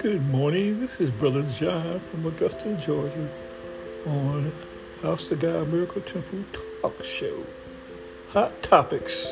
Good morning. This is Brother John from Augusta, Georgia, on House of God Miracle Temple Talk Show. Hot topics.